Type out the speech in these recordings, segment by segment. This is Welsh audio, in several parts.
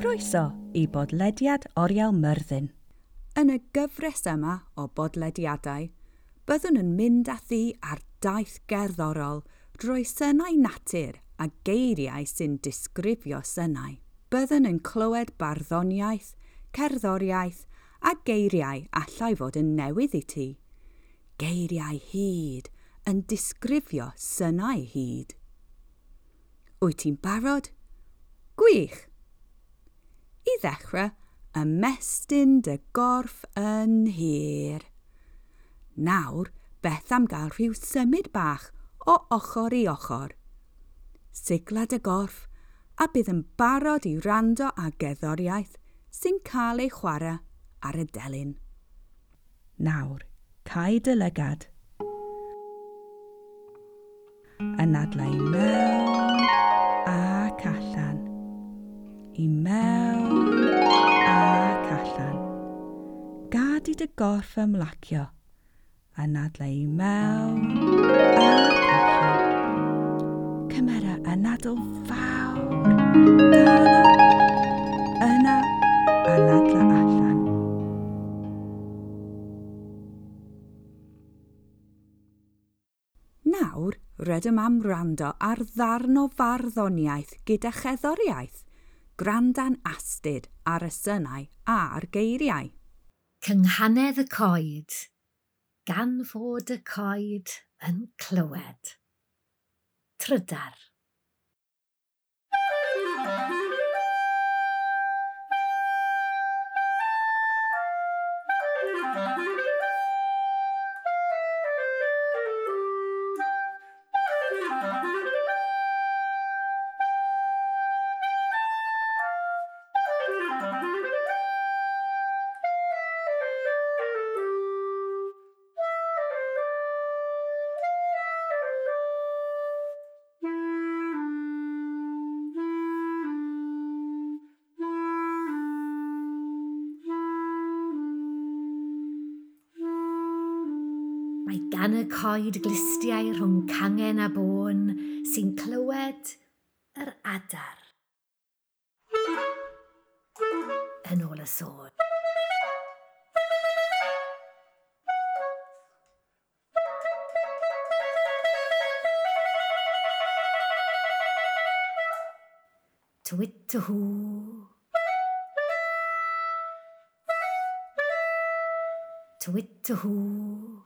Croeso i bodlediad oriel myrddin. Yn y gyfres yma o bodlediadau, byddwn yn mynd ati ar daith gerddorol drwy synau natur a geiriau sy'n disgrifio synau. Byddwn yn clywed barddoniaeth, cerddoriaeth a geiriau allai fod yn newydd i ti. Geiriau hyd yn disgrifio synau hyd. Wyt ti'n barod? Gwych! I ddechrau, ymestyn dy gorff yn hir. Nawr, beth am gael rhyw symud bach o ochr i ochr. Sigla dy gorff a bydd yn barod i rando a geddoriaeth sy'n cael ei chwarae ar y delyn. Nawr, cae dy lygad. Yn adlau mewn ac allan. I mewn wedi dy gorff ymlacio a nadle i mewn a allan. Cymera a nadl fawr, dala, yna a nadle allan. Nawr, rydym am rando ar ddarn o farddoniaeth gyda cheddoriaeth, grandan astyd ar y synau a'r geiriau. Cynghanedd y coed, gan fod y coed yn clywed. Trydar. Mae gan y coed glistiau rhwng cangen a bôn sy'n clywed yr adar. Yn ôl y sôn. Twit to hw. Twit to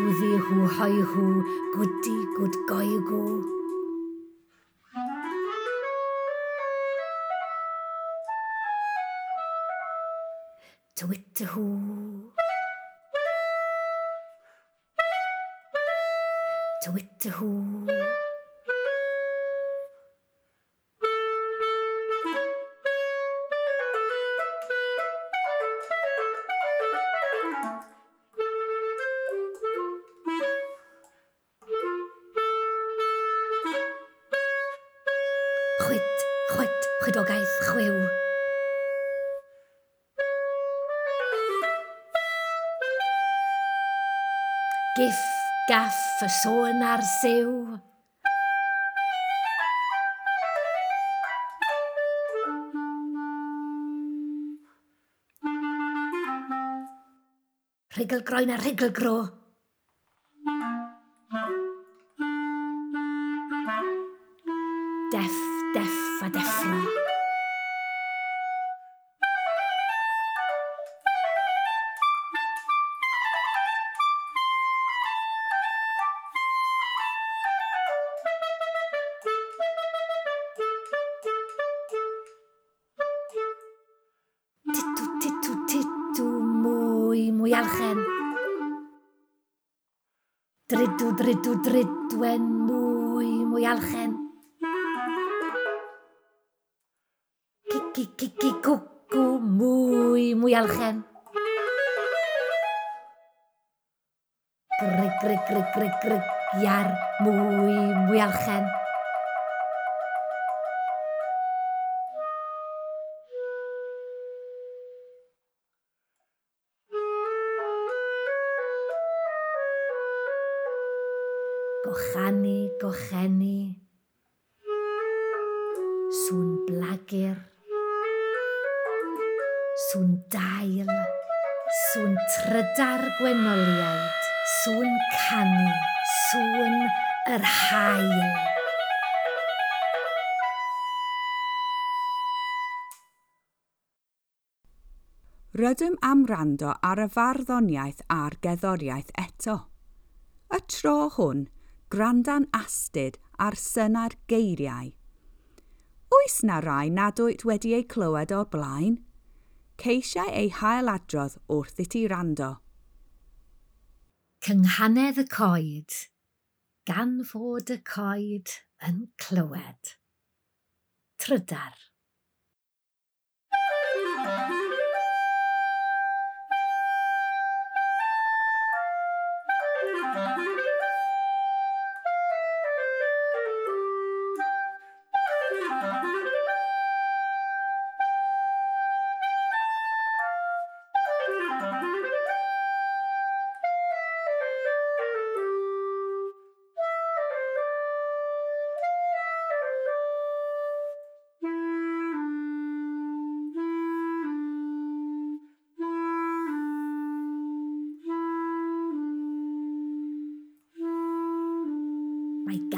huzi hw hoi hw gutti gut goi go. Twitter hu. Twitter hu. giff gaff y sôn ar siw. Rhygl groen a rhygl gro. bychen. Dridw, dridw, dridwen, mwy, mwy alchen. Cici, cici, cwcw, mwy, mwy alchen. Grig, grig, grig, grig, grig, iar, mwy, mwy alchen. gochani, gochenu, sŵn blagur, sŵn dail, sŵn trydar gwenoliaid, sŵn canu, sŵn yr hael. Rydym am rando ar y farddoniaeth a'r geddoriaeth eto. Y tro hwn – grandan astyd ar syna'r geiriau. Oes na rai nad oed wedi ei clywed o'r blaen? Ceisiau eu hailadrodd wrth i ti rando. Cynghanedd y coed, gan fod y coed yn clywed. Trydar.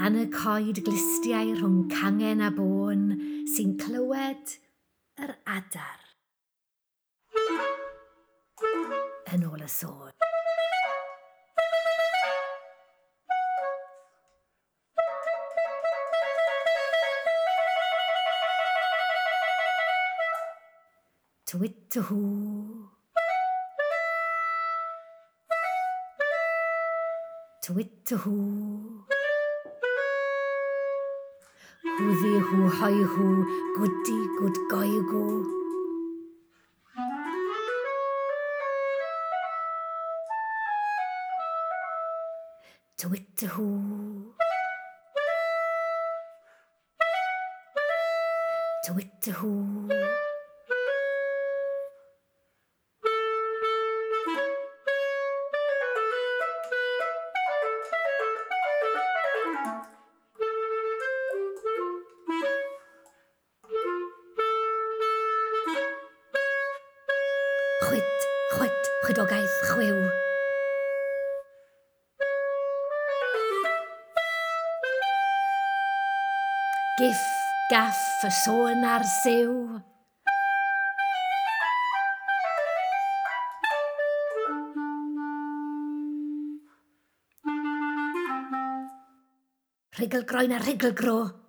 gan y coed glistiau rhwng cangen a bôn sy'n clywed yr adar. Yn ôl y sôn. Twit hw. Twit hw. Hwddi hw hoi hw, gwdi gwd goi gw. Twitter hw. Twitter hw. chwedogaeth chwiw. Giff, gaff, y sôn ar siw. Rhigl groen a rhigl gro.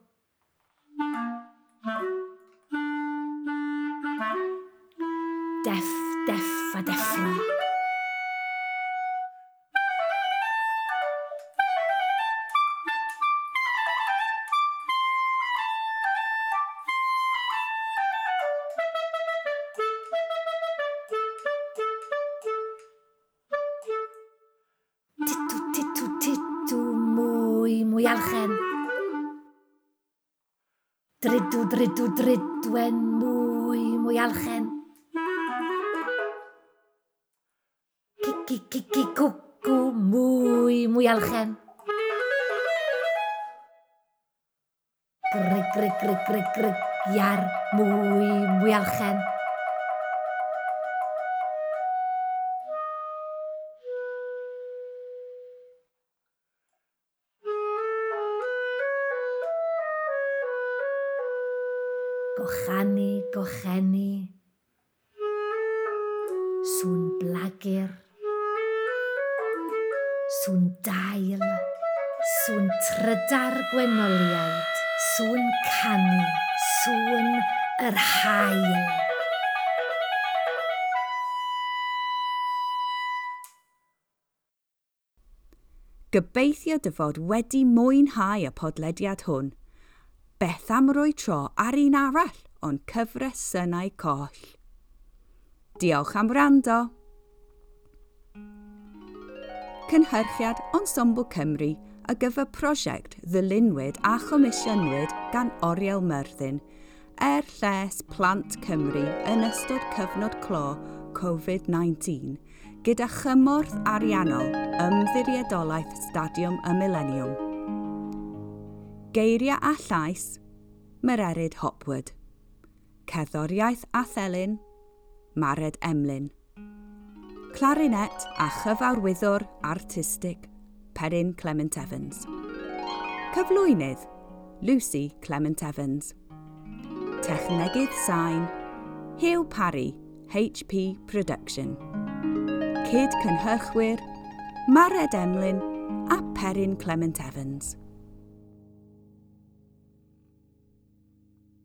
berchen. Dridw, dridw, dridwen, mwy, mwy alchen. Cici, cici, cwcw, mwy, mwy alchen. Grig, grig, grig, grig, grig, iar, mwy, mwy alchen. gochani, gochenu, sŵn blagur, sŵn dail, sŵn trydar gwenoliaid, sŵn canu, sŵn yr hael. Gobeithio dy fod wedi mwynhau y podlediad hwn – beth am roi tro ar un arall o'n cyfres synau coll. Diolch am rando! Cynhyrchiad Ensemble Cymru a gyfer prosiect ddilynwyd a chomisiynwyd gan Oriel Myrddin er lles Plant Cymru yn ystod cyfnod clo COVID-19 gyda chymorth ariannol ymddiriedolaeth Stadiwm y Millennium geiriau a llais, Mererid Hopwood. Cerddoriaeth a Thelyn, Mared Emlyn. Clarinet a chyfarwyddwr artistig, Perrin Clement Evans. Cyflwynydd, Lucy Clement Evans. Technegydd sain, Hugh Parry, HP Production. Cyd cynhyrchwyr, Mared Emlyn a Perrin Clement Evans.